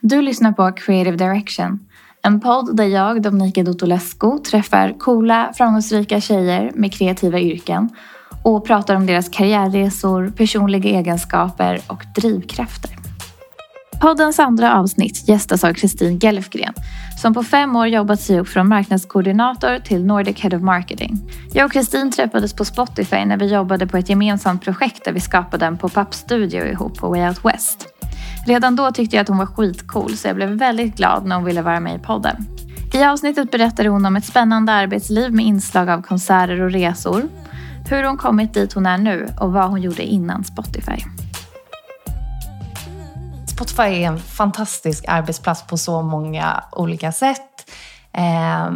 Du lyssnar på Creative Direction. En podd där jag, Dominika Dottolescu, träffar coola, framgångsrika tjejer med kreativa yrken och pratar om deras karriärresor, personliga egenskaper och drivkrafter. Poddens andra avsnitt gästas av Kristin Gelfgren som på fem år jobbat sig upp från marknadskoordinator till Nordic Head of Marketing. Jag och Kristin träffades på Spotify när vi jobbade på ett gemensamt projekt där vi skapade en pop-up studio ihop på Way Out West. Redan då tyckte jag att hon var skitcool så jag blev väldigt glad när hon ville vara med i podden. I avsnittet berättade hon om ett spännande arbetsliv med inslag av konserter och resor, hur hon kommit dit hon är nu och vad hon gjorde innan Spotify. Spotify är en fantastisk arbetsplats på så många olika sätt. Eh,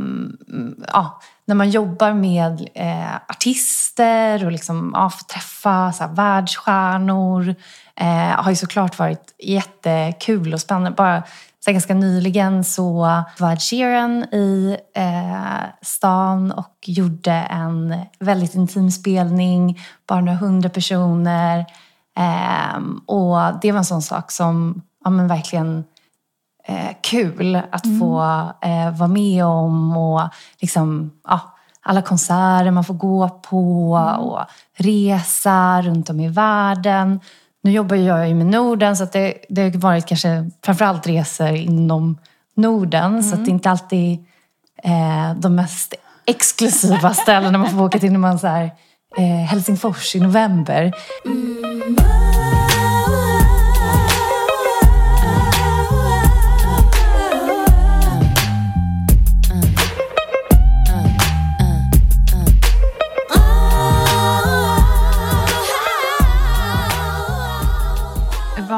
ja, när man jobbar med eh, artister och liksom, ja, får träffa så här, världsstjärnor eh, har ju såklart varit jättekul och spännande. Bara så ganska nyligen så var Sheeran i eh, stan och gjorde en väldigt intim spelning, bara några hundra personer. Um, och det var en sån sak som ja, men verkligen eh, kul att mm. få eh, vara med om. Och liksom, ja, alla konserter man får gå på mm. och resa runt om i världen. Nu jobbar jag ju med Norden så det, det har varit kanske framförallt resor inom Norden. Mm. Så att det är inte alltid eh, de mest exklusiva ställena man får åka till när man så här, eh, Helsingfors i november. Mm.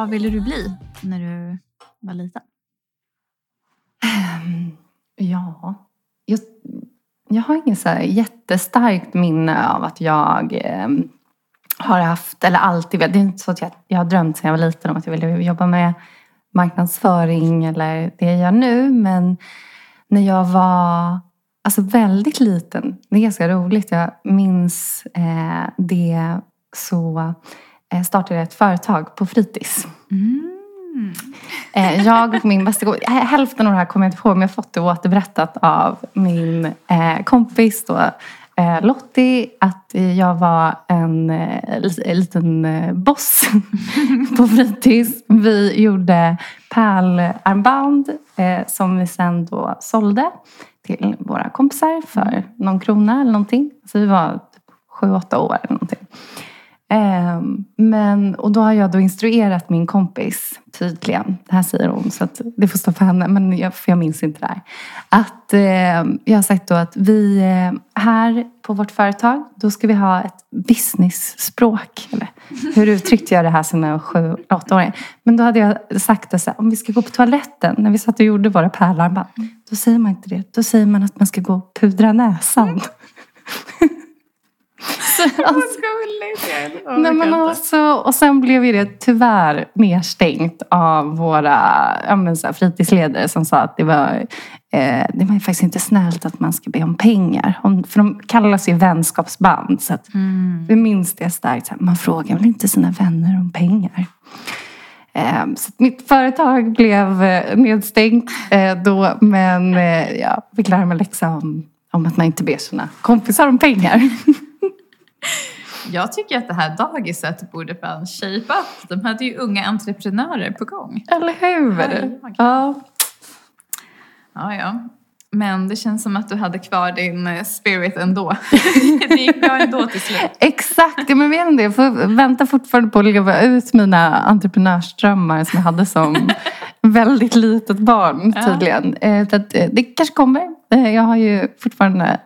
Vad ville du bli när du var liten? Ehm, ja, jag, jag har inget så jättestarkt minne av att jag eh, har haft, eller alltid Det är inte så att jag, jag har drömt sedan jag var liten om att jag ville jobba med marknadsföring eller det jag gör nu. Men när jag var alltså väldigt liten, det är ganska roligt, jag minns eh, det så startade ett företag på fritids. Mm. Eh, jag och min bästa kompis, hälften av det här kommer jag inte ihåg men jag har fått det återberättat av min eh, kompis då, Lottie att jag var en, en liten boss på fritids. Vi gjorde pärlarmband som vi sen då sålde till våra kompisar för någon krona eller någonting. Så vi var typ sju, åtta år eller någonting. Ehm, men, och då har jag då instruerat min kompis tydligen, det här säger hon så att det får stå för henne, men jag, för jag minns inte det här. Att eh, jag har sagt då att vi eh, här på vårt företag, då ska vi ha ett business-språk. Eller hur uttryckte jag det här som jag var sju, åtta år? Men då hade jag sagt att om vi ska gå på toaletten, när vi satt och gjorde våra pärlarmband, då säger man inte det. Då säger man att man ska gå och pudra näsan. Gulligt! Oh, Nej, men alltså, och sen blev ju det tyvärr nedstängt av våra ja, men så här, fritidsledare som sa att det var, eh, det var faktiskt inte snällt att man ska be om pengar. För de kallas ju vänskapsband. Så att mm. vi minns det starkt. Man frågar väl inte sina vänner om pengar. Eh, så mitt företag blev eh, nedstängt eh, då. Men jag fick lära mig läxa om, om att man inte ber sina kompisar om pengar. Jag tycker att det här dagiset borde fan shape up. De hade ju unga entreprenörer på gång. Eller hur? Ja. Ja, ja. Men det känns som att du hade kvar din eh, spirit ändå. det gick bra ändå till slut. Exakt, men vet inte, jag får vänta fortfarande på att leva ut mina entreprenörsdrömmar som jag hade som väldigt litet barn tydligen. Ja. Eh, så att eh, det kanske kommer. Jag har ju fortfarande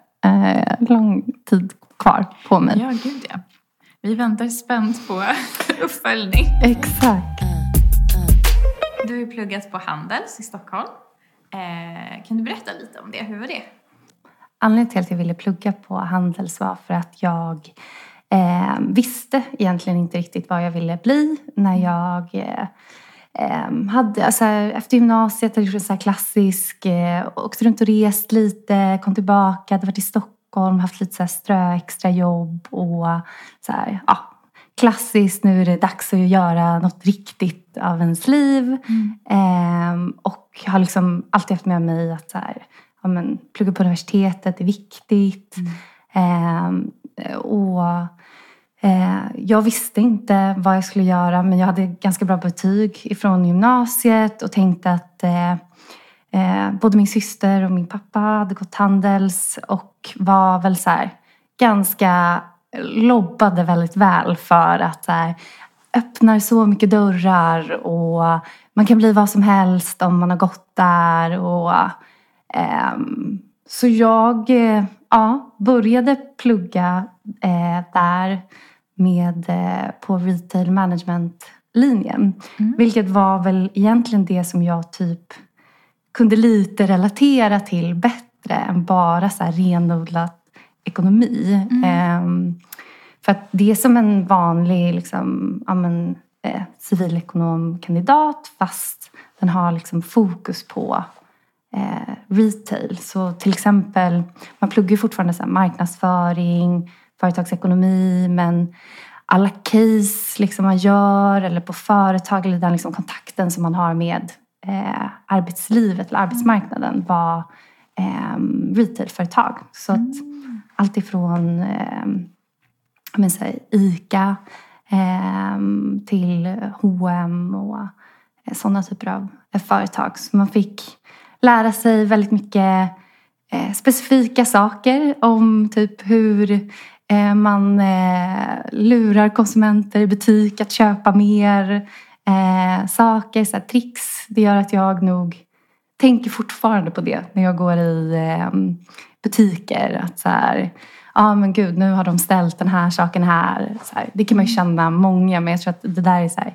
lång tid kvar på mig. Ja, gud ja. Vi väntar spänt på uppföljning. Exakt. Du har ju pluggat på Handels i Stockholm. Eh, kan du berätta lite om det? Hur var det? Anledningen till att jag ville plugga på Handels var för att jag eh, visste egentligen inte riktigt vad jag ville bli när jag eh, eh hade, alltså, efter gymnasiet hade jag gjort en så klassisk, eh, åkt runt och rest lite, kom tillbaka, hade varit i Stockholm Stockholm, haft lite så här strö extra jobb och så här, ja, klassiskt, nu är det dags att göra något riktigt av ens liv. Eh, och har liksom alltid haft med mig att så här, ja, men, plugga på universitetet är viktigt. Eh, och eh, jag visste inte vad jag skulle göra men jag hade ganska bra betyg ifrån gymnasiet och tänkte att eh, eh, både min syster och min pappa hade gått Handels och var väl så här, ganska lobbade väldigt väl för att så här, öppnar så mycket dörrar och man kan bli vad som helst om man har gått där. Och, ehm, så jag eh, ja, började plugga eh, där med, eh, på retail management-linjen. Vilket var väl egentligen det som jag typ kunde lite relatera till bättre än bara så här renodlat ekonomi. Ehm, för att det är som en vanlig liksom, ja, men, eh, civilekonomkandidat fast den har liksom fokus på eh, retail. Så till exempel, man pluggar ju fortfarande så marknadsföring, företagsekonomi men alla case liksom man gör eller på företag eller den liksom kontakten som man har med eh, arbetslivet eller arbetsmarknaden var eh, retailföretag. Så att allt ifrån eh, men, så här, ICA eh, till H&M och eh, sådana typer av eh, företag. Så man fick lära sig väldigt mycket eh, specifika saker om typ hur eh, man lurar konsumenter i butik att köpa mer eh, saker, så här, tricks. Det gör att jag nog tänker fortfarande på det när jag går i eh, butiker. Att så här, ja ah, men gud nu har de ställt den här saken här. Här. Det kan man ju känna många men jag tror att det där är så här,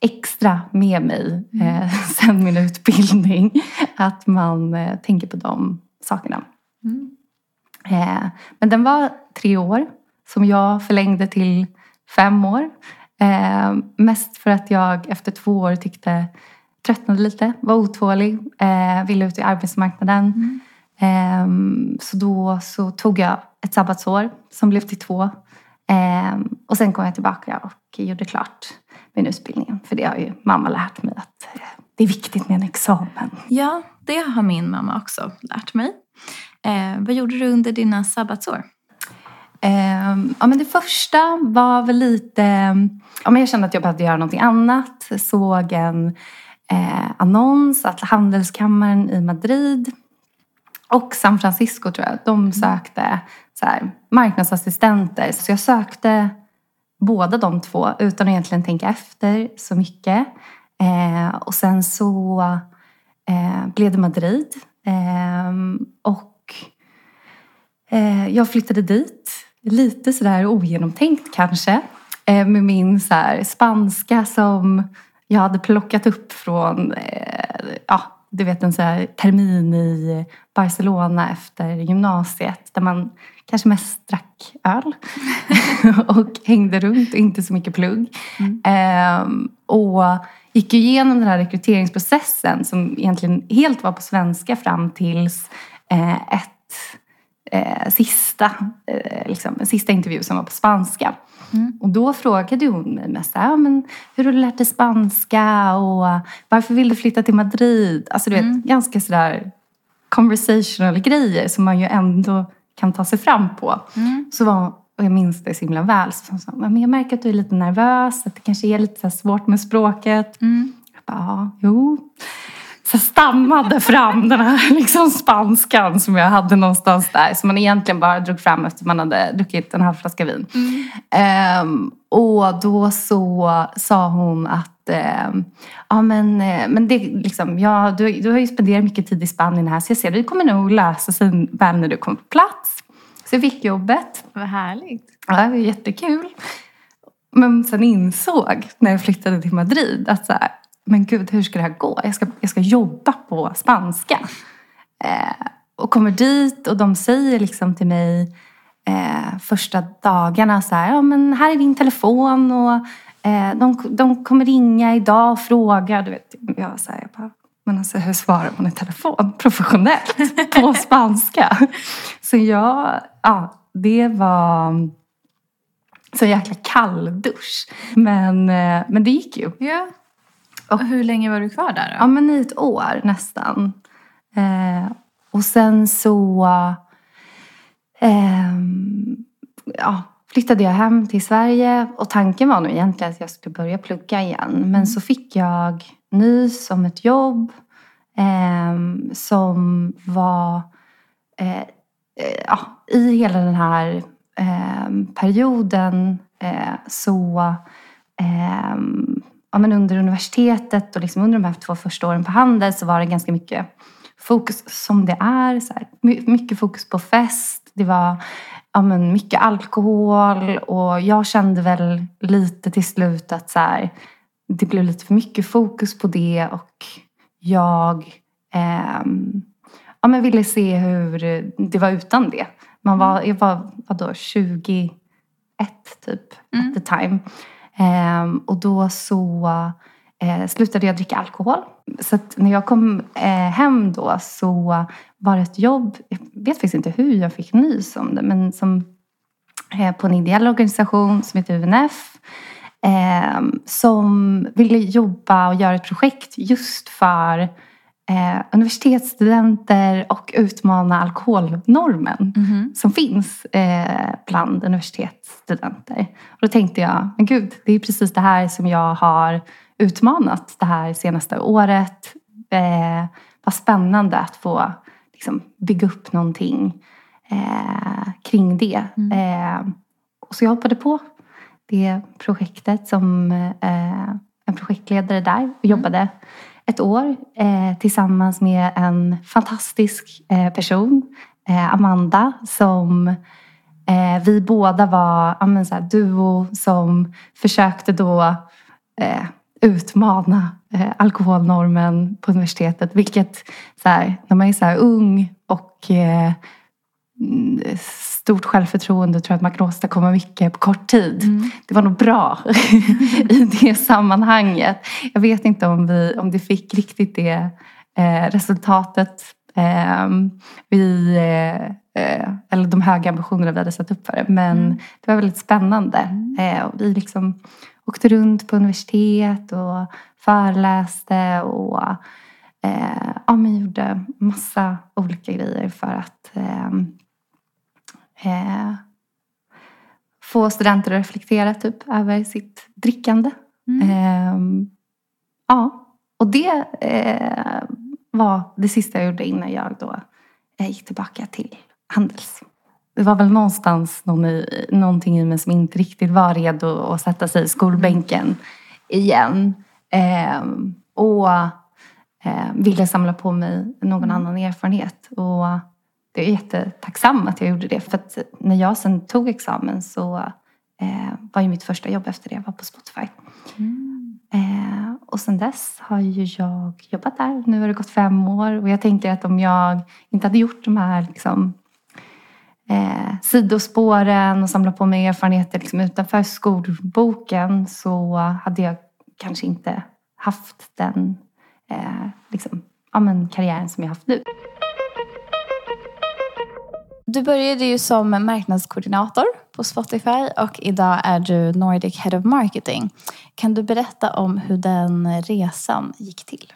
extra med mig eh, sen min utbildning. Att man eh, tänker på de sakerna. Eh, men den var tre år som jag förlängde till fem år. Eh, mest för att jag efter två år tyckte tröttnade lite, var otålig, eh, ville ut i arbetsmarknaden. Eh, så då så tog jag ett sabbatsår som blev till två. Eh, och sen kom jag tillbaka och gjorde klart min utbildning. För det har ju mamma lärt mig att eh, det är viktigt med en examen. Ja, det har min mamma också lärt mig. Eh, vad gjorde du under dina sabbatsår? Eh, ja, men det första var väl lite... Ja, men jag kände att jag behövde göra någonting annat. Såg en eh, annons att Handelskammaren i Madrid och San Francisco tror jag, de sökte så här, marknadsassistenter. Så jag sökte båda de två utan att egentligen tänka efter så mycket. Eh, och sen så eh, blev det Madrid. Eh, och eh, jag flyttade dit. Lite sådär ogenomtänkt kanske. Eh, med min så här, spanska som jag hade plockat upp från eh, ja, du vet en så termin i Barcelona efter gymnasiet där man kanske mest drack öl och hängde runt och inte så mycket plugg. Ehm, och gick igenom den här rekryteringsprocessen som egentligen helt var på svenska fram tills eh, ett eh, sista, eh, liksom, sista intervju som var på spanska. Och då frågade hon mig mest ja, men hur har du lärt dig spanska och varför vill du flytta till Madrid? Alltså du vet, ganska sådär conversational grejer som man ju ändå kan ta sig fram på. Så var, och jag minns det så himla väl. Så hon sa, men jag märker att du är lite nervös, att det kanske är lite så svårt med språket. Jag bara, ja, jo. Så stammade fram den här liksom spanskan som jag hade någonstans där. Som man egentligen bara drog fram efter man hade druckit en halv flaska vin. Ehm, och då så sa hon att ehm, ja, men, eh, men det, liksom, ja, du, du har ju spenderat mycket tid i Spanien här så jag ser det kommer nog lösa sig väl när du kommer på plats. Så jag fick jobbet. Vad härligt. Ja, det var jättekul. Men sen insåg när jag flyttade till Madrid att så här, men gud, hur ska det här gå? Jag ska, jag ska jobba på spanska. Eh, och kommer dit och de säger liksom till mig eh, första dagarna så här, ja men här är din telefon och eh, de, de kommer ringa idag och fråga. Du vet, jag så här, jag bara, men alltså hur svarar man i telefon professionellt på spanska? Så jag, ja, det var så jäkla kall dusch. Men, eh, men det gick ju. Ja. Och hur länge var du kvar där då? Ja, men i ett år nästan. Eh, och sen så eh, ja, flyttade jag hem till Sverige och tanken var nog egentligen att jag skulle börja plugga igen. Men Mm. så fick jag nys om ett jobb eh, som var eh, eh, ja, i hela den här eh, perioden eh, så eh, ja, men under universitetet och liksom under de här två första åren på handel så var det ganska mycket fokus som det är. Så här, my- mycket fokus på fest. Det var ja, men mycket alkohol och jag kände väl lite till slut att så här, det blev lite för mycket fokus på det och jag ehm, ja, men ville se hur det var utan det. Man var, jag var vadå, 21 typ Mm. at the time. Eh, och då så eh, slutade jag dricka alkohol. Så att när jag kom eh, hem då så var det ett jobb, jag vet faktiskt inte hur jag fick nys om det, men som eh, på en ideell organisation som heter UNF eh, som ville jobba och göra ett projekt just för eh, universitetsstudenter och utmana alkoholnormen Mhm. som finns eh, bland universitetsstudenter. Och då tänkte jag, men gud, det är precis det här som jag har utmanat det här senaste året. Eh, vad spännande att få liksom, bygga upp någonting eh, kring det. Eh, och så jag hoppade på det projektet som eh, en projektledare där och jobbade ett år eh, tillsammans med en fantastisk eh, person, eh, Amanda, som eh, vi båda var ja, så här, duo som försökte då eh, utmana eh, alkoholnormen på universitetet. Vilket så här, när man är så här ung och eh, stort självförtroende och tror att man kan åstadkomma mycket på kort tid. Mm. Det var nog bra i det sammanhanget. Jag vet inte om, vi, om det fick riktigt det eh, resultatet eh, vi, eh, eller de höga ambitionerna vi hade satt upp för det. Men Mm. det var väldigt spännande. Eh, och vi liksom åkte runt på universitet och föreläste och eh, ja, men gjorde massa olika grejer för att ehm, eh, få studenter att reflektera typ, över sitt drickande. Mm. Ehm, ja, och det eh, var det sista jag gjorde innan jag då eh, gick tillbaka till Handels. Det var väl någonstans någon i, någonting i mig som inte riktigt var redo att sätta sig i skolbänken igen. Ehm, och eh, ville samla på mig någon annan erfarenhet. Och jag är jättetacksam att jag gjorde det. För att när jag sen tog examen så eh, var ju mitt första jobb efter det var på Spotify. Mm. Eh, och sen dess har ju jag jobbat där. Nu har det gått fem år och jag tänker att om jag inte hade gjort de här liksom, eh, sidospåren och samlat på mig erfarenheter liksom, utanför skolboken så hade jag kanske inte haft den eh, liksom, ja, men karriären som jag haft nu. Du började ju som marknadskoordinator på Spotify och idag är du Nordic Head of Marketing. Kan du berätta om hur den resan gick till?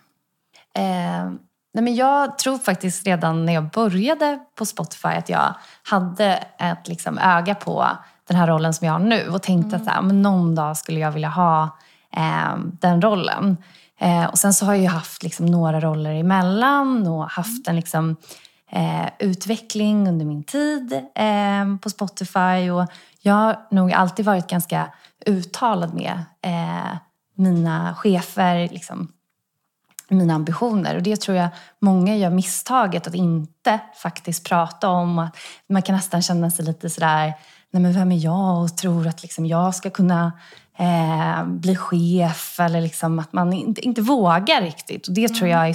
Eh, nej men jag tror faktiskt redan när jag började på Spotify att jag hade ett liksom, öga på den här rollen som jag har nu och tänkte att här, men någon dag skulle jag vilja ha eh, den rollen. Eh, och sen så har jag ju haft liksom, några roller emellan och haft en liksom, eh, utveckling under min tid eh, på Spotify. Och jag har nog alltid varit ganska uttalad med eh, mina chefer liksom, mina ambitioner. Och det tror jag många gör misstaget att inte faktiskt prata om. Att man kan nästan känna sig lite sådär, nej men vem är jag och tror att liksom jag ska kunna eh, bli chef eller liksom att man inte, inte vågar riktigt. Och det tror jag är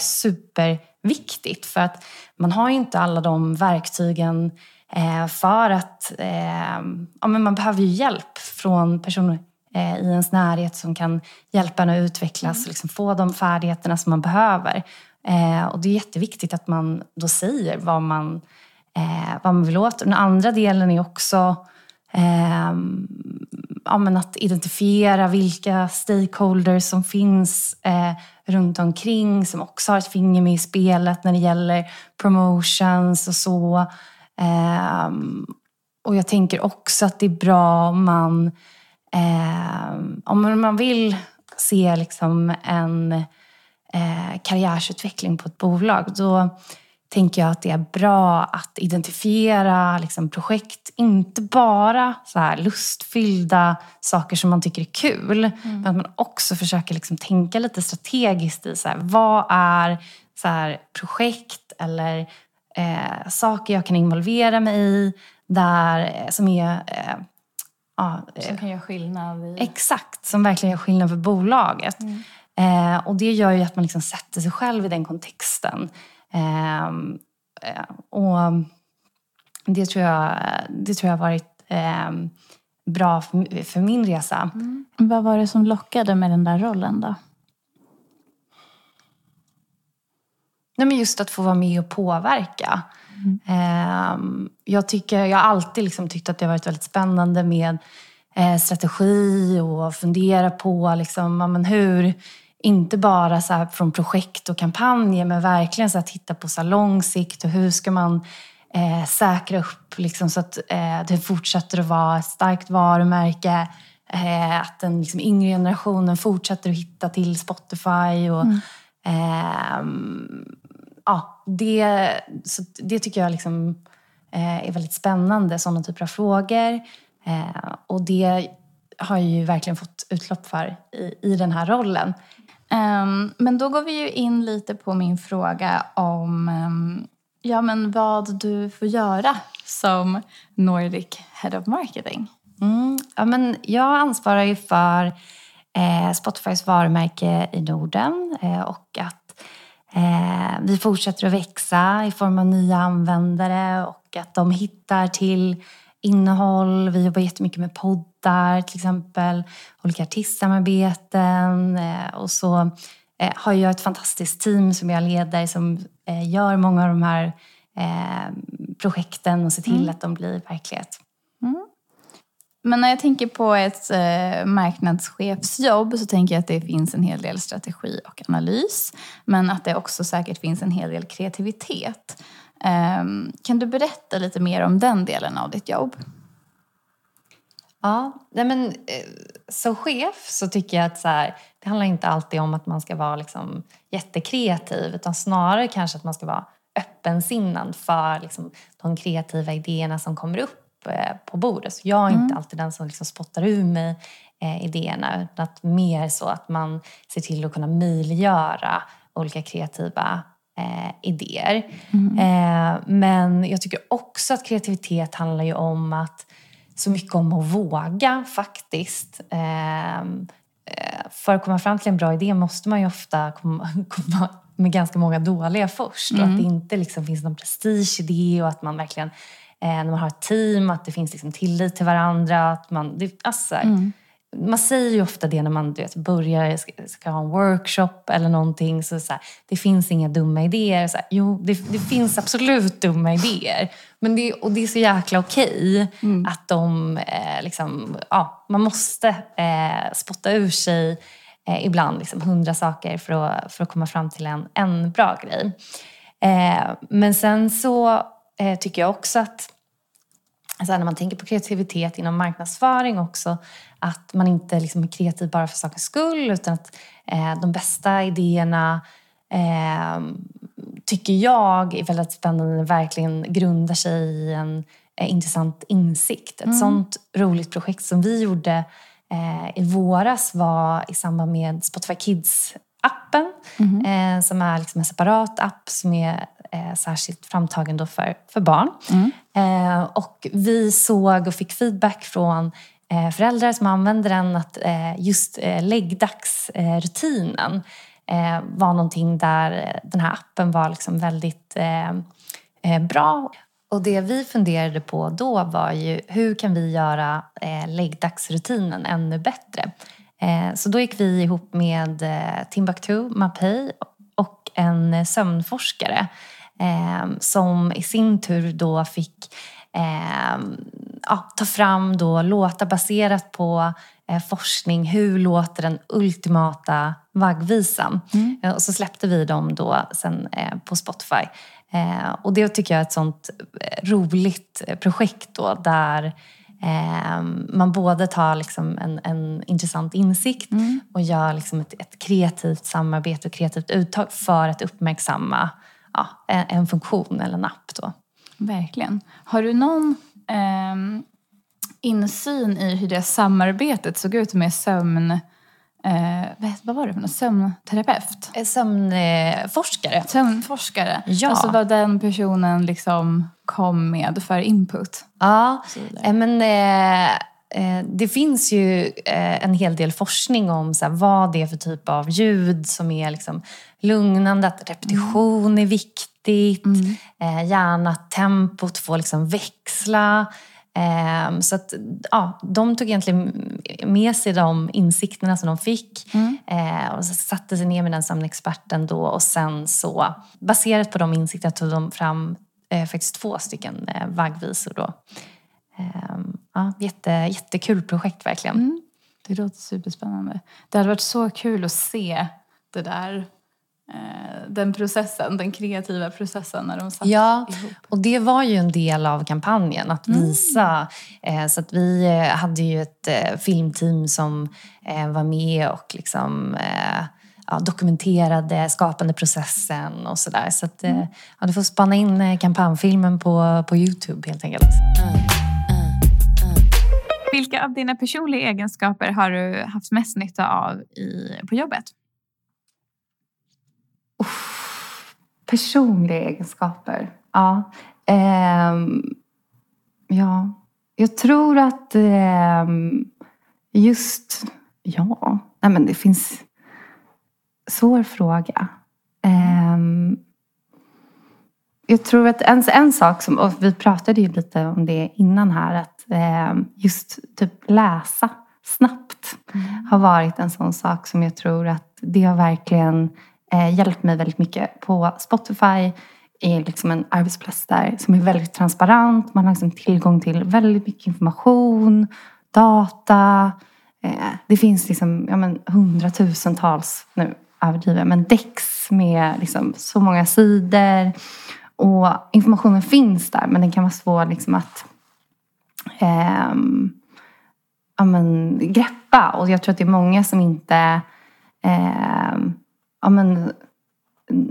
superviktigt för att man har ju inte alla de verktygen eh, för att eh, ja, men man behöver ju hjälp från personer eh, i ens närhet som kan hjälpa en att utvecklas och liksom få de färdigheterna som man behöver. Eh, och det är jätteviktigt att man då säger vad man, vad man vill åt. Den andra delen är också eh, ja, men att identifiera vilka stakeholders som finns eh, runt omkring som också har ett finger med i spelet när det gäller promotions och så. Eh, och jag tänker också att det är bra om man, eh, om man vill se liksom en eh, karriärsutveckling på ett bolag, då tänker jag att det är bra att identifiera liksom, projekt, inte bara så här lustfyllda saker som man tycker är kul, mm. men att man också försöker liksom, tänka lite strategiskt i så här, vad är så här, projekt eller eh, saker jag kan involvera mig i där, eh, som är eh, Ja, som kan göra skillnad? I... Exakt, som verkligen gör skillnad för bolaget. Mm. Eh, och det gör ju att man liksom sätter sig själv i den kontexten. Ehm, eh, och det tror jag, det tror jag har varit eh, bra för, för, min resa. Mm. Vad var det som lockade med den där rollen då? Nej, men just att få vara med och påverka. Mm. Jag, tycker, jag har alltid liksom tyckt att det har varit väldigt spännande med eh, strategi och fundera på liksom, men hur inte bara så från projekt och kampanjer men verkligen så att titta på så lång sikt och hur ska man eh, säkra upp liksom, så att eh, det fortsätter att vara ett starkt varumärke. Eh, att den liksom, yngre generationen fortsätter att hitta till Spotify. Och, mm. Ehm, ja, det, så det tycker jag liksom, eh, är väldigt spännande, sådana typer av frågor. Eh, och det har jag ju verkligen fått utlopp för i, i den här rollen. Um, men då går vi ju in lite på min fråga om um, ja, men vad du får göra som Nordic Head of Marketing. Mm, ja, men jag ansvarar ju för eh, Spotifys varumärke i Norden eh, och att eh, vi fortsätter att växa i form av nya användare och att de hittar till innehåll. Vi jobbar jättemycket med poddar till exempel, olika artistsamarbeten eh, och så eh, har jag ett fantastiskt team som jag leder som eh, gör många av de här projekten och ser till mm. att de blir verklighet. Mm. Men när jag tänker på ett marknadschefsjobb så tänker jag att det finns en hel del strategi och analys. Men att det också säkert finns en hel del kreativitet. Um, kan du berätta lite mer om den delen av ditt jobb? Ja, nej men, eh, som chef så tycker jag att så här, det handlar inte alltid om att man ska vara liksom jättekreativ utan snarare kanske att man ska vara öppensinnad för liksom, de kreativa idéerna som kommer upp eh, på bordet. Så jag är mm. inte alltid den som liksom spottar ur mig eh, idéerna utan att mer så att man ser till att kunna möjliggöra olika kreativa eh, idéer. Mm. Eh, men jag tycker också att kreativitet handlar ju om att så mycket om att våga faktiskt. Eh, eh för att komma fram till en bra idé måste man ju ofta komma, komma med ganska många dåliga först. Mm. Och att det inte liksom finns någon prestige i det och att man verkligen, eh, när man har ett team, att det finns liksom tillit till varandra. Att man, det, alltså, mm man säger ju ofta det när man du vet, börjar, ska, ska ha en workshop eller någonting. Så, så här, det finns inga dumma idéer. Så här, jo, det, det, finns absolut dumma idéer. Men det, och det är så jäkla okej mm. att de, eh, liksom, ja, man måste eh, spotta ur sig eh, ibland liksom, hundra saker för att, för att komma fram till en, en bra grej. Eh, men sen så eh, tycker jag också att Alltså när man tänker på kreativitet inom marknadsföring också, att man inte liksom är kreativ bara för sakens skull utan att eh, de bästa idéerna eh, tycker jag är väldigt spännande verkligen grundar sig i en eh, intressant insikt. Ett mm. sånt roligt projekt som vi gjorde eh, i våras var i samband med Spotify Kids-appen mm. som är liksom en separat app som är eh, särskilt framtagen då för, för barn. Mm. Eh, och vi såg och fick feedback från eh, föräldrar som använder den att eh, just läggdagsrutinen var någonting där den här appen var liksom väldigt bra. Och det vi funderade på då var ju hur kan vi göra läggdagsrutinen ännu bättre? så då gick vi ihop med Timbuktu, Mapei och en sömnforskare som i sin tur då fick eh, ja, ta fram då låtar baserat på eh, forskning. Hur låter den ultimata vaggvisan? Mm. Eh, och så släppte vi dem då sen eh, på Spotify. Och det tycker jag är ett sånt roligt projekt då där eh, man både tar liksom en, en intressant insikt Mm. och gör liksom ett, ett kreativt samarbete och kreativt uttag för att uppmärksamma ja, en, funktion eller en app. Då. Verkligen. Har du någon ehm, insyn i hur det samarbetet såg ut med sömn... Eh, vad- var det för något? Sömnterapeut? Eh, Sömnforskare. Sömnforskare. Ja. Alltså vad den personen liksom kom med för input. Ja, eh, men eh, eh, det finns ju eh, en hel del forskning om så vad det är för typ av ljud som är liksom lugnande, att repetition är viktigt, eh, gärna att tempot får liksom växla. Eh, så att, ja, de tog egentligen med sig de insikterna som de fick eh, och satte sig ner med den sömnexperten då och sen så baserat på de insikterna tog de fram eh, faktiskt två stycken eh, vaggvisor då. Ehm, ja, jätte, jättekul projekt verkligen. Mm. Det låter superspännande. Det hade varit så kul att se det där, eh, den processen, den kreativa processen när de satt Ja, ihop. och det var ju en del av kampanjen, att visa. Eh, så att vi eh, hade ju ett filmteam som var med och liksom, ja, dokumenterade skapandeprocessen och sådär. Så att, eh, ja, du får spana in kampanjfilmen på, på Youtube helt enkelt. Vilka av dina personliga egenskaper har du haft mest nytta av i, på jobbet? Personliga egenskaper. Ja. Eh, ja. Jag tror att eh, just... Ja. Nej, men det finns... Svår fråga. Eh, jag tror att en, en sak som... Och vi pratade ju lite om det innan här. Att ehm, just typ läsa snabbt har varit en sån sak som jag tror att det har verkligen eh, hjälpt mig väldigt mycket. På Spotify är liksom en arbetsplats där som är väldigt transparent. Man har liksom tillgång till väldigt mycket information, data. Eh, det finns liksom ja, men, hundratusentals, nu överdriver men dex med liksom, så många sidor. Och informationen finns där men den kan vara svår liksom, att eh, ja, men, greppa. Och jag tror att det är många som inte... Eh, ja, men,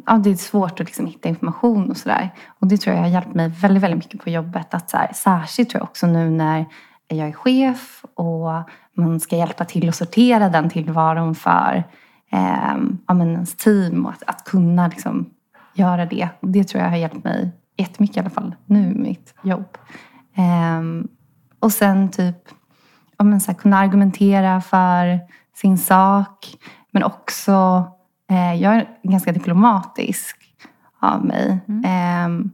ja, det är svårt att liksom hitta information och sådär. Och det tror jag har hjälpt mig väldigt, väldigt mycket på jobbet. Att så här, särskilt tror jag också nu när jag är chef och man ska hjälpa till att sortera den tillvaron för eh, ja, men ens team och att, att kunna liksom göra det. Det tror jag har hjälpt mig jättemycket i alla fall nu i mitt jobb. Eh, och sen typ ja, men så här, kunna argumentera för sin sak. Men också, eh, jag är ganska diplomatisk av mig. Eh,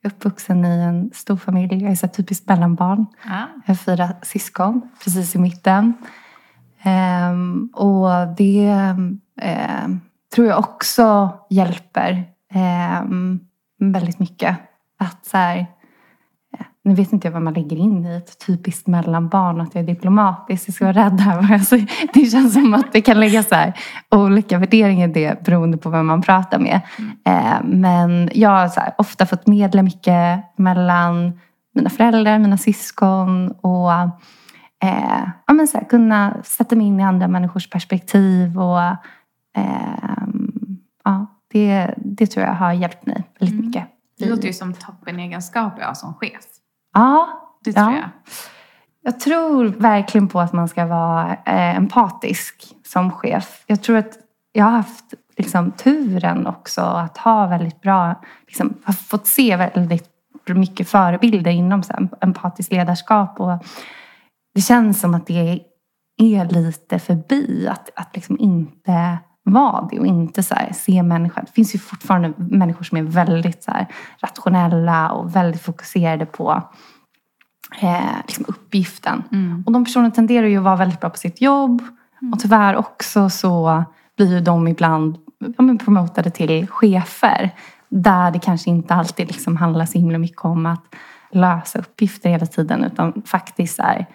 jag är uppvuxen i en stor familj. Jag är så här typiskt mellanbarn. Ja. Jag har fyra syskon, precis i mitten. Ehm, och det ehm, tror jag också hjälper eh, väldigt mycket. Att så här, eh, nu vet inte jag vad man lägger in i ett typiskt mellanbarn, att jag är diplomatisk. Jag ska vara rädd här Alltså. Det känns som att det kan lägga så här, olika värderingar i det beroende på vem man pratar med. Eh, men jag har så här, ofta fått medla mycket mellan mina föräldrar, mina syskon och eh, ja, men så här, kunna sätta mig in i andra människors perspektiv. Och, eh, ja, det, det tror jag har hjälpt mig väldigt mycket. Det låter ju som toppenegenskaper jag som chef. Ja, Det tror Ja. jag. Jag tror verkligen på att man ska vara eh, empatisk som chef. Jag tror att jag har haft liksom, turen också att ha väldigt bra, liksom, har fått se väldigt mycket förebilder inom så empatiskt ledarskap. Och det känns som att det är lite förbi att, att liksom inte vara det och inte så här, se människan. Det finns ju fortfarande människor som är väldigt så här, rationella och väldigt fokuserade på eh, liksom uppgiften. Mm. Och de personerna tenderar ju att vara väldigt bra på sitt jobb. Och tyvärr också så blir ju de ibland ja, men promotade till chefer. Där det kanske inte alltid liksom handlar så himla mycket om att lösa uppgifter hela tiden utan faktiskt här,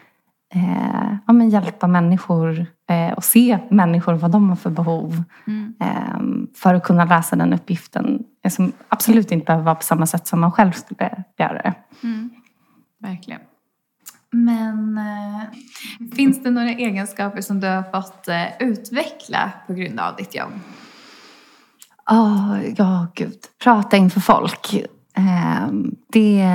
eh, ja, men hjälpa människor eh, och se människor vad de har för behov. Mm. Eh, för att kunna lösa den uppgiften eh, som absolut inte behöver vara på samma sätt som man själv skulle göra det. Mm. Verkligen. Men eh, finns det några egenskaper som du har fått eh, utveckla på grund av ditt jobb? Oh, ja, gud. Prata inför folk. Eh, det,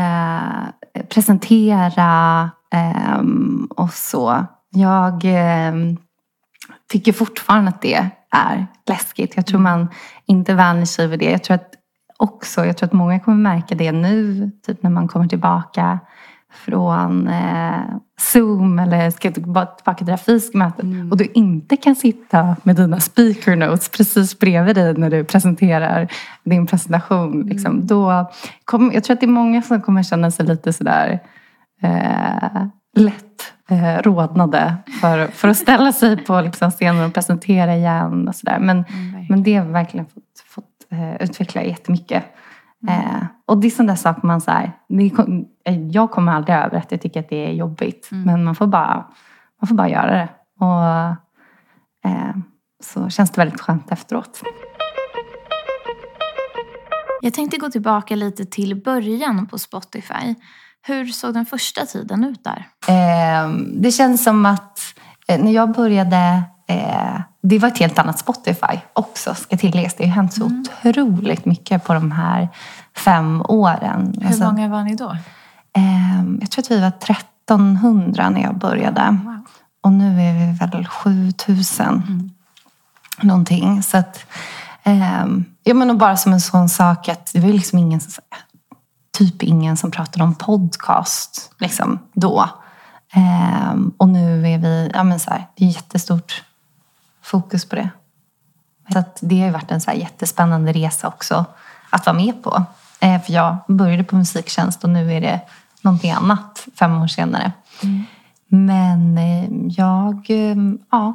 presentera eh, och så. Jag eh, tycker fortfarande att det är läskigt. Jag tror man inte vänjer sig vid det. Jag tror att också, jag tror att många kommer märka det nu, typ när man kommer tillbaka från eh, Zoom eller ska tillbaka till det här fysiska mötet Mm. och du inte kan sitta med dina speaker notes precis bredvid dig när du presenterar din presentation. Liksom. Mm. Då kom, jag tror att det är många som kommer känna sig lite sådär eh, lätt eh, rodnade för, för att ställa sig på liksom, scenen och presentera igen. Och så där. Men, men det har verkligen fått, fått eh, utveckla jättemycket. Eh, och det är sådana där saker man så här, det kom, eh, jag kommer aldrig över att jag tycker att det är jobbigt. Men man får, bara, man får bara göra det. Och eh, så känns det väldigt skönt efteråt. Jag tänkte gå tillbaka lite till början på Spotify. Hur såg den första tiden ut där? Eh, det känns som att eh, när jag började, eh, det var ett helt annat Spotify också ska tilläggas. Det har hänt så otroligt mycket på de här fem åren. Hur Alltså, många var ni då? eh, jag tror att vi var 1300 när jag började. Wow. Och nu är vi väl 7000 någonting. Så att, ehm, ja men bara som en sån sak att det var liksom ingen, som- typ ingen som pratade om podcast liksom då. Ehm, och nu är vi, ja men så här, det är jättestort fokus på det. Så det har ju varit en så jättespännande resa också att vara med på. Eh, för jag började på musiktjänst och nu är det någonting annat fem år senare. Men eh, jag, eh, ja,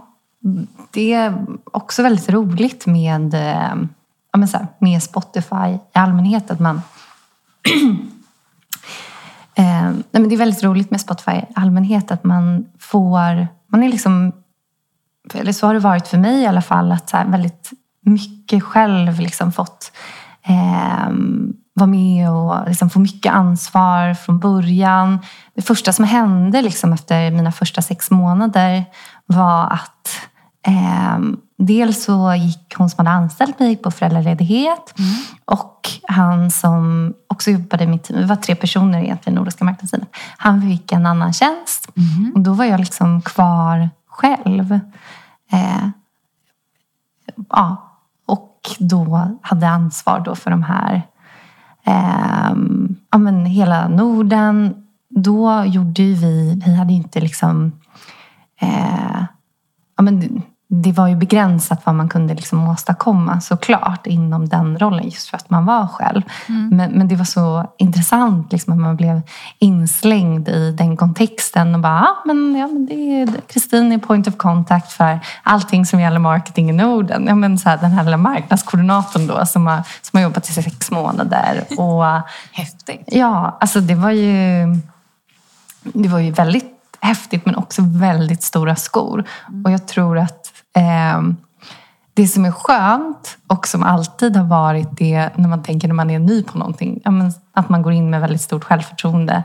det är också väldigt roligt med, eh, ja, men så här, med Spotify i allmänhet. Att man, eh, nej, men det är väldigt roligt med Spotify i allmänhet att man får, man är liksom, eller så har det varit för mig i alla fall, att så här, väldigt mycket själv liksom fått eh, vara med och liksom få mycket ansvar från början. Det första som hände liksom efter mina första sex månader var att eh, dels så gick hon som hade anställt mig på föräldraledighet och han som också jobbade i mitt team, vi var tre personer egentligen i Nordiska marknadsteamet, han fick en annan tjänst. Och då var jag liksom kvar själv. Eh, ja, och då hade ansvar då för de här, eh, ja men hela Norden. Då gjorde vi, vi hade inte liksom, eh, ja men det- var ju begränsat vad man kunde liksom åstadkomma såklart inom den rollen just för att man var själv. Men, men det var så intressant liksom, att man blev inslängd i den kontexten och bara, ah, men, ja, men det är Kristin är point of contact för allting som gäller marketing i Norden. Ja, men så här, den här lilla marknadskoordinatorn då som har, som har jobbat i sex månader. Och, Häftigt. Ja, alltså det var ju, det var ju väldigt häftigt men också väldigt stora skor. Och jag tror att det som är skönt och som alltid har varit det när man tänker när man är ny på någonting, att man går in med väldigt stort självförtroende.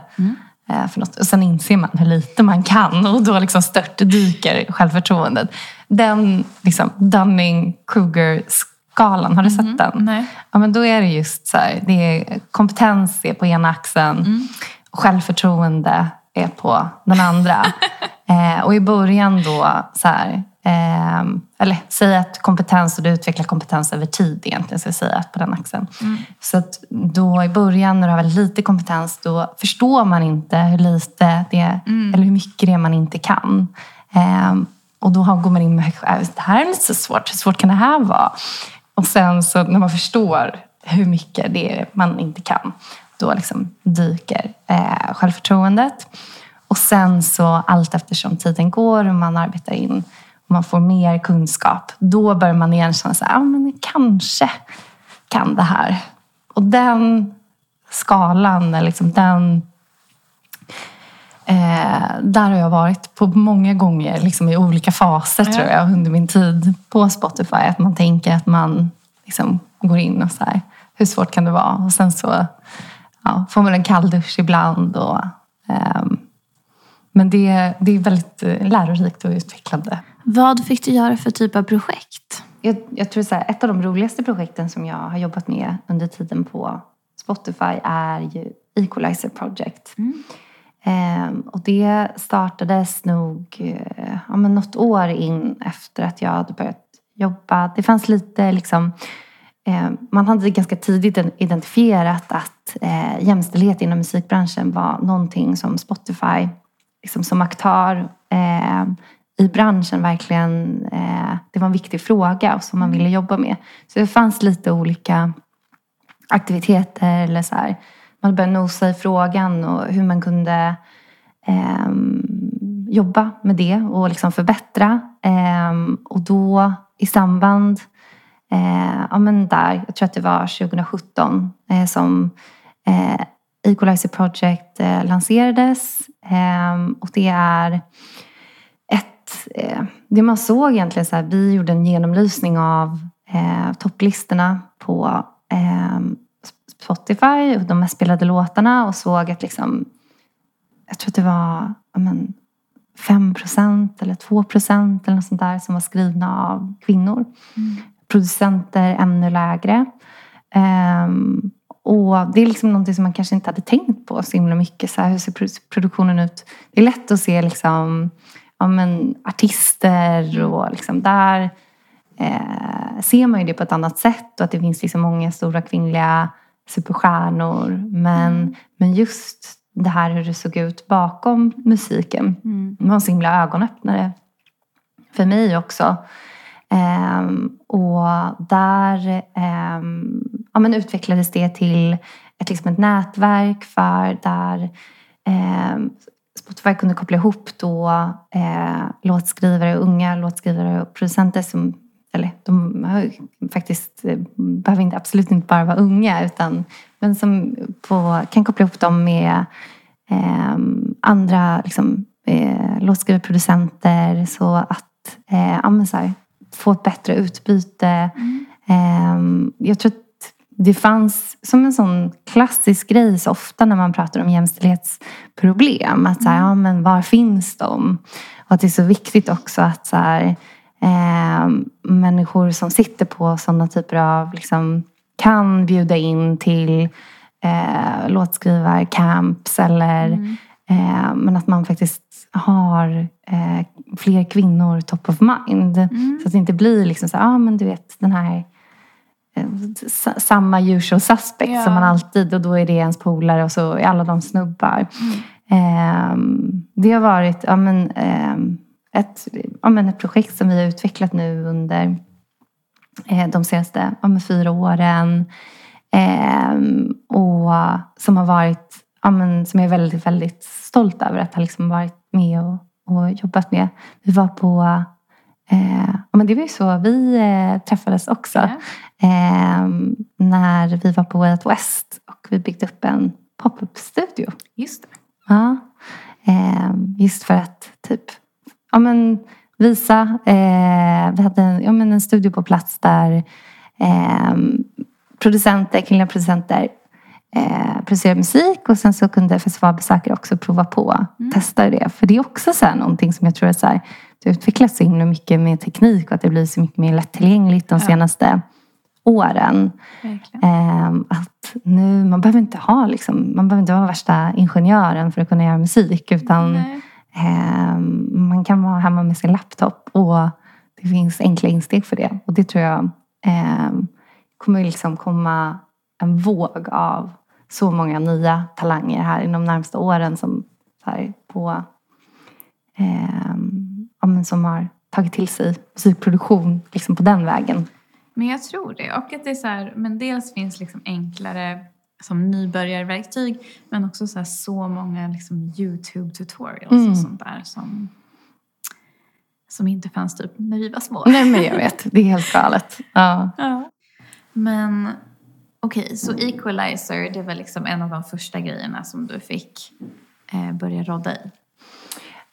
eh, För något. Och sen inser man hur lite man kan och då liksom störtdyker självförtroendet. Den liksom, Dunning-Kruger-skalan, har du sett den? Nej. Ja, men då är det just så här, det är kompetens är på ena axeln och självförtroende är på den andra. eh, och i början då, så här, eh, eller säg att kompetens och du utvecklar kompetens över tid egentligen, så jag säga på den axeln. Så att då i början när du har väldigt lite kompetens, då förstår man inte hur lite det är, eller hur mycket det är man inte kan. Eh, och då går man in med, "Äh, det här är lite så svårt, hur svårt kan det här vara? Och sen så när man förstår hur mycket det är man inte kan, då liksom dyker eh, självförtroendet. Och sen så allt eftersom tiden går och man arbetar in och man får mer kunskap, då börjar man igen känna så här, ah, men kanske kan det här. Och den skalan, eller liksom den Eh, där har jag varit på många gånger liksom i olika faser Ja. tror jag under min tid på Spotify. Att man tänker att man liksom går in och så här, hur svårt kan det vara? Och sen så ja, får man en kalldusch ibland. Och, ehm, men det, det är väldigt eh, lärorikt och utvecklande. Vad fick du göra för typ av projekt? Jag, jag tror så här, ett av de roligaste projekten som jag har jobbat med under tiden på Spotify är ju Equalizer Project. Ehm, och det startades nog eh, ja, men något år in efter att jag hade börjat jobba. Det fanns lite liksom eh, man hade ganska tidigt identifierat att eh, jämställdhet inom musikbranschen var någonting som Spotify liksom som aktör eh, i branschen verkligen, eh, det var en viktig fråga och som man ville jobba med. Så det fanns lite olika aktiviteter eller så här. Man började nosa i frågan och hur man kunde ehm, jobba med det och liksom förbättra. Ehm, och då i samband, eh, ja men där, jag tror att det var 2017 eh, som eh, Equalizer Project eh, lanserades. Ehm, och det är ett, eh, det man såg egentligen så här, vi gjorde en genomlysning av eh, topplistorna på eh, Spotify och de mest spelade låtarna och såg att liksom, jag tror att det var men, 5 eller 2% eller något sånt där som var skrivna av kvinnor. Producenter ännu lägre. Ehm, och det är liksom någonting som man kanske inte hade tänkt på så himla mycket. Så här, hur ser produ- produktionen ut? Det är lätt att se liksom, ja, men, artister och liksom där eh, ser man ju det på ett annat sätt och att det finns liksom många stora kvinnliga superstjärnor. Men, men just det här hur det såg ut bakom musiken det var en så himla ögonöppnare för mig också. Ehm, och där ehm, ja, men utvecklades det till ett, liksom ett nätverk för där ehm, Spotify kunde koppla ihop då eh, låtskrivare, unga låtskrivare och producenter som eller de har faktiskt eh, behöver inte, absolut inte bara vara unga utan men som på, kan koppla ihop dem med eh, andra liksom, eh, låtskrivarproducenter så att eh, ja, här, få ett bättre utbyte. Eh, jag tror att det fanns som en sån klassisk grej så ofta när man pratar om jämställdhetsproblem. Att så här, ja, men var finns de? Och att det är så viktigt också att så här, eh, människor som sitter på sådana typer av liksom, kan bjuda in till eh, låtskrivarcamps eller eh, men att man faktiskt har eh, fler kvinnor top of mind. Så att det inte blir liksom så ja ah, men du vet den här samma usual suspect Ja. som man alltid och då är det ens polare och så är alla de snubbar. Ehm, det har varit ja, men, ehm, ett, ja, men ett projekt som vi har utvecklat nu under eh, de senaste ja, men fyra åren. Ehm, och som har varit, ja, men, som jag är väldigt, väldigt stolt över att ha liksom varit med och, och jobbat med. Vi var på, eh, men det var ju så vi eh, träffades också. Ja. Ehm, när vi var på Way Out West och vi byggde upp en pop-up-studio. Just det. Ja. Ehm, just för att typ ja, men, visa. Eh, vi hade en, ja, men en studio på plats där ehm, producenter, kvinnliga producenter eh, producerade musik och sen så kunde festivalbesökare också prova på, testa det. För det är också så här någonting som jag tror är så här, det utvecklas så himla mycket med teknik och att det blir så mycket mer lättillgängligt de senaste åren. Ehm, att nu, man behöver inte ha liksom, man behöver inte vara värsta ingenjören för att kunna göra musik. Utan ehm, man kan vara hemma med sin laptop och det finns enkla insteg för det. Och det tror jag ehm, kommer liksom komma en våg av så många nya talanger här inom de närmsta åren som, så här, på, ehm, ja, som har tagit till sig musikproduktion liksom på den vägen. Men jag tror det. Och att det är så här, men dels finns liksom enklare som nybörjarverktyg men också så, här, så många liksom YouTube tutorials Mm. och sånt där som, som inte fanns typ när vi var små. Nej men jag vet, det är helt galet. Ja. Ja. Men okej, så equalizer det var liksom en av de första grejerna som du fick eh, börja rodda i?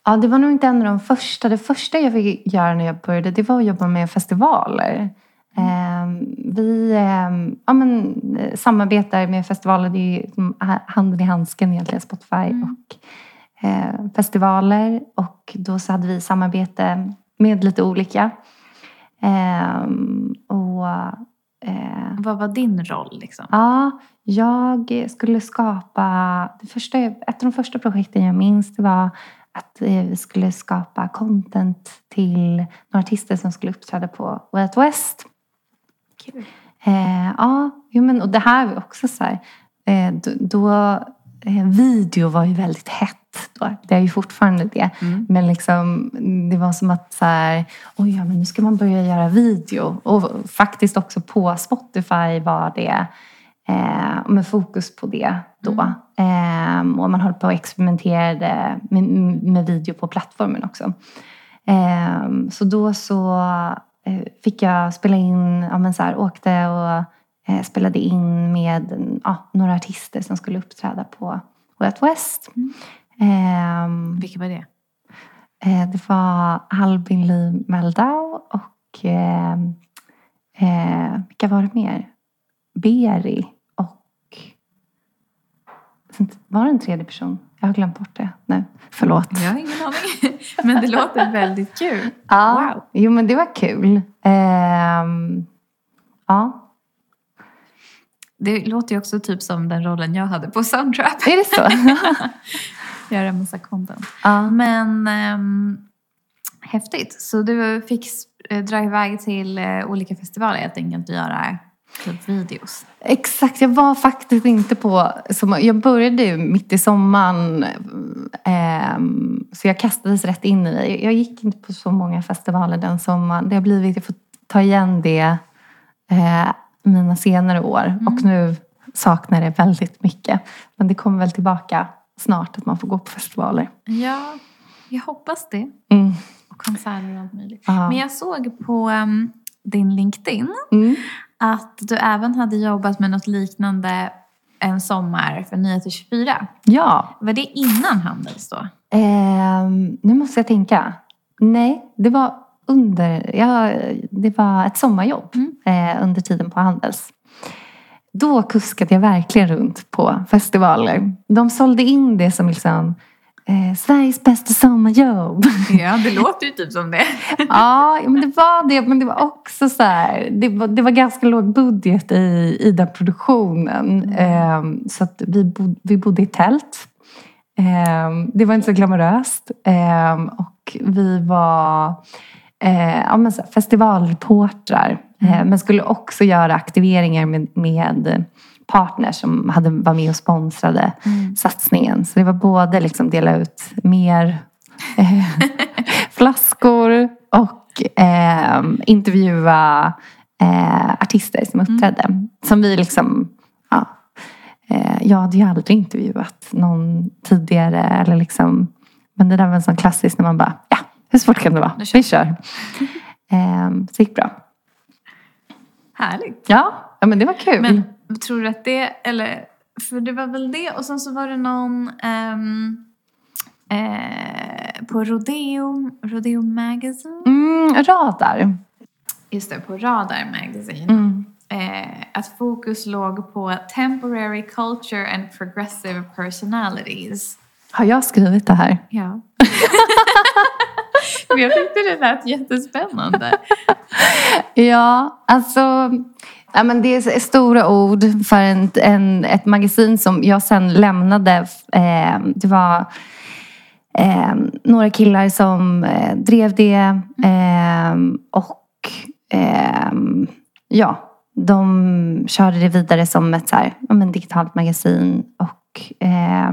Ja, det var nog inte en av de första. Det första jag fick göra när jag började, det var att jobba med festivaler. Eh, vi eh, ja, men, eh, samarbetar med festivaler, det är handen i handsken egentligen, Spotify och eh, festivaler. Och då så hade vi samarbete med lite olika. Ehm, och eh, Vad var din roll liksom? Ja, jag skulle skapa... Det första, ett av de första projekten jag minns det var att eh, vi skulle skapa content till några artister som skulle uppträda på Way Out West. Kul. Eh, ja, men, och det här var också så här. Eh, då, då, eh, video var ju väldigt hett då. Det är ju fortfarande det. Mm. Men liksom, det var som att så här, oj ja, men nu ska man börja göra video. Och faktiskt också på Spotify var det eh, med fokus på det då. Eh, och man höll på och experimenterade med, med video på plattformen också. Eh, så då så eh, fick jag spela in, ja, men så här, åkte och eh, spelade in med ja, några artister som skulle uppträda på Way Out West. Ehm, Vilka var det? Eh, det var Albin Lee Meldau och eh, eh, vilka var det mer? Beri och... Var det en tredje person? Jag har glömt bort det nu. Förlåt. Jag har ingen aning. Men det låter väldigt kul. Ja, Wow. Jo, men det var kul. Ehm, ja, Det låter ju också typ som den rollen jag hade på Soundtrap. är det så? Göra massa content. ja. Men ehm, häftigt. Så du fick eh, dra iväg till eh, olika festivaler helt enkelt och göra typ videos. Exakt, jag var faktiskt inte på... Som, jag började ju mitt i sommaren. ehm, så jag kastades rätt in i det. Jag gick inte på så många festivaler den sommaren. Det har blivit, jag får ta igen det eh, mina senare år. Och nu saknar det väldigt mycket. Men det kommer väl tillbaka snart att man får gå på festivaler. Ja, jag hoppas det. Mm. Och konserter och allt möjligt. Ja. Men jag såg på ehm, din LinkedIn Mm. att du även hade jobbat med något liknande en sommar för Nyheter 24. Ja, Var det innan Handels då? Ehm, nu måste jag tänka. Nej, det var under... Ja, det var ett sommarjobb eh, under tiden på Handels. Då kuskade jag verkligen runt på festivaler. De sålde in det som liksom eh, Sveriges bästa sommarjobb. Ja, det låter ju typ som det. ja, men det var det. Men det var också så här. Det var, det var ganska låg budget i, i den produktionen. Ehm, så att vi, bod, vi bodde i tält. Ehm, det var inte så glamoröst. Ehm, och vi var eh, ja, men så här, festivalreportrar. Eh, men skulle också göra aktiveringar med, med partners som hade, var med och sponsrade satsningen. Så det var både liksom dela ut mer eh, flaskor och eh, intervjua eh, artister som uppträdde. Som vi liksom, ja, eh, jag hade ju aldrig intervjuat någon tidigare. Eller liksom, men det där var en sån klassisk när man bara, ja, hur svårt kan det vara? Vi kör. Eh, så gick bra. Härligt. Ja, ja men det var kul. Men tror du att det, eller, för det var väl det och sen så var det någon ehm, eh, på Rodeo, Rodeo Magazine. Mm, radar. Just det, på Radar Magazine. Mm. Eh, att fokus låg på temporary culture and progressive personalities. Har jag skrivit det här? Ja. Men jag tyckte det lät jättespännande. Ja, alltså... Ja, men det är stora ord för en, en, ett magasin som jag sen lämnade. Eh, det var eh, några killar som eh, drev det. Eh, och eh, ja, de körde det vidare som ett så här, ja, men digitalt magasin. Och eh,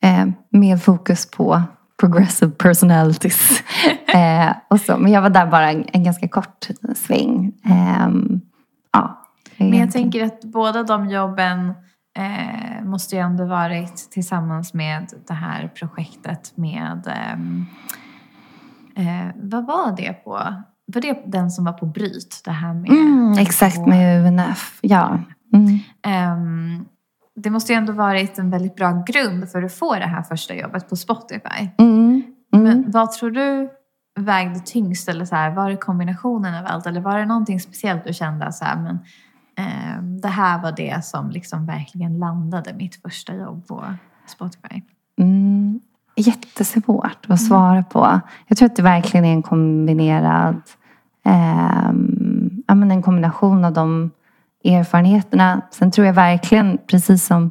eh med fokus på progressive personalities. eh, och så. Men jag var där bara en, en ganska kort sväng. Ehm, ja, Men jag tänker att båda de jobben eh, måste ju ändå varit tillsammans med det här projektet med... ehm, eh, vad var det på? Var det den som var på Bryt? Det här med... Mm, exakt, med UNF. Ja. Mm. Det måste ju ändå varit en väldigt bra grund för att få det här första jobbet på Spotify. Mm. Mm. Men vad tror du vägde tyngst? Eller så här, var det kombinationen av allt? Eller var det någonting speciellt du kände så här, men, eh, det här var det som liksom verkligen landade mitt första jobb på Spotify? Mm, jättesvårt att svara på. Jag tror att det verkligen är en kombinerad ehm, ja, men en kombination av de erfarenheterna. Sen tror jag verkligen, precis som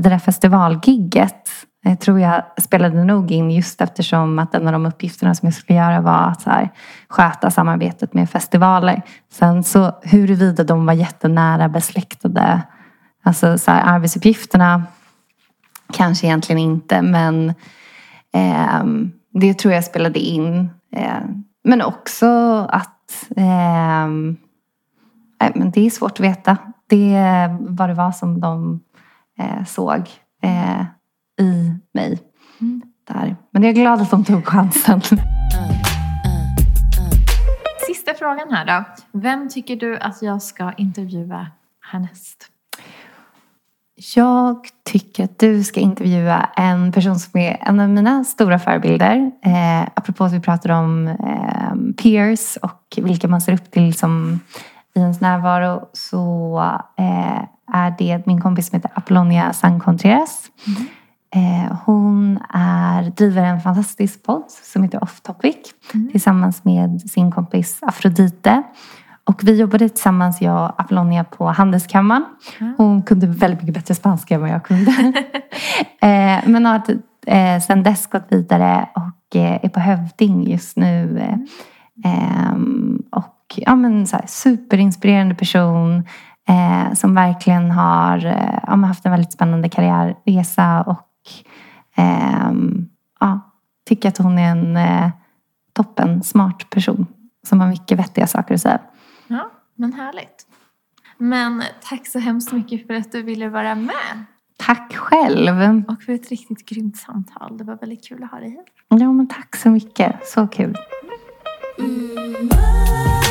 det där festivalgigget, jag tror jag spelade nog in just eftersom att en av de uppgifterna som jag skulle göra var att så här, sköta samarbetet med festivaler. Sen så huruvida de var jättenära besläktade, alltså så här, arbetsuppgifterna kanske egentligen inte men eh, det tror jag spelade in. Eh, men också att eh, men det är svårt att veta. Det vad det var som de eh, såg eh, i mig. Mm. Där. Men jag är glad att de tog chansen. Sista frågan här då. Vem tycker du att jag ska intervjua härnäst? Jag tycker att du ska intervjua en person som är en av mina stora förebilder. Eh, apropå att vi pratade om eh, peers och vilka man ser upp till som i ens närvaro så eh, är det min kompis som heter Apollonia Sancontreras. Mm. Eh, hon är, driver en fantastisk podd som heter Off Topic Mm. tillsammans med sin kompis Afrodite. Och vi jobbade tillsammans, jag och Apollonia, på Handelskammaren. Mm. Hon kunde väldigt mycket bättre spanska än vad jag kunde. eh, men har sedan dess gått vidare och är på Hövding just nu. Eh, ehm, och ja, men, så här, superinspirerande person eh, som verkligen har eh, ja, haft en väldigt spännande karriärresa och ehm, ja, tycker att hon är en eh, toppen smart person som har mycket vettiga saker att säga. Ja, men härligt. Men tack så hemskt mycket för att du ville vara med. Tack själv! Och för ett riktigt grymt samtal. Det var väldigt kul att ha dig här. Ja, men tack så mycket. Så kul. Mm.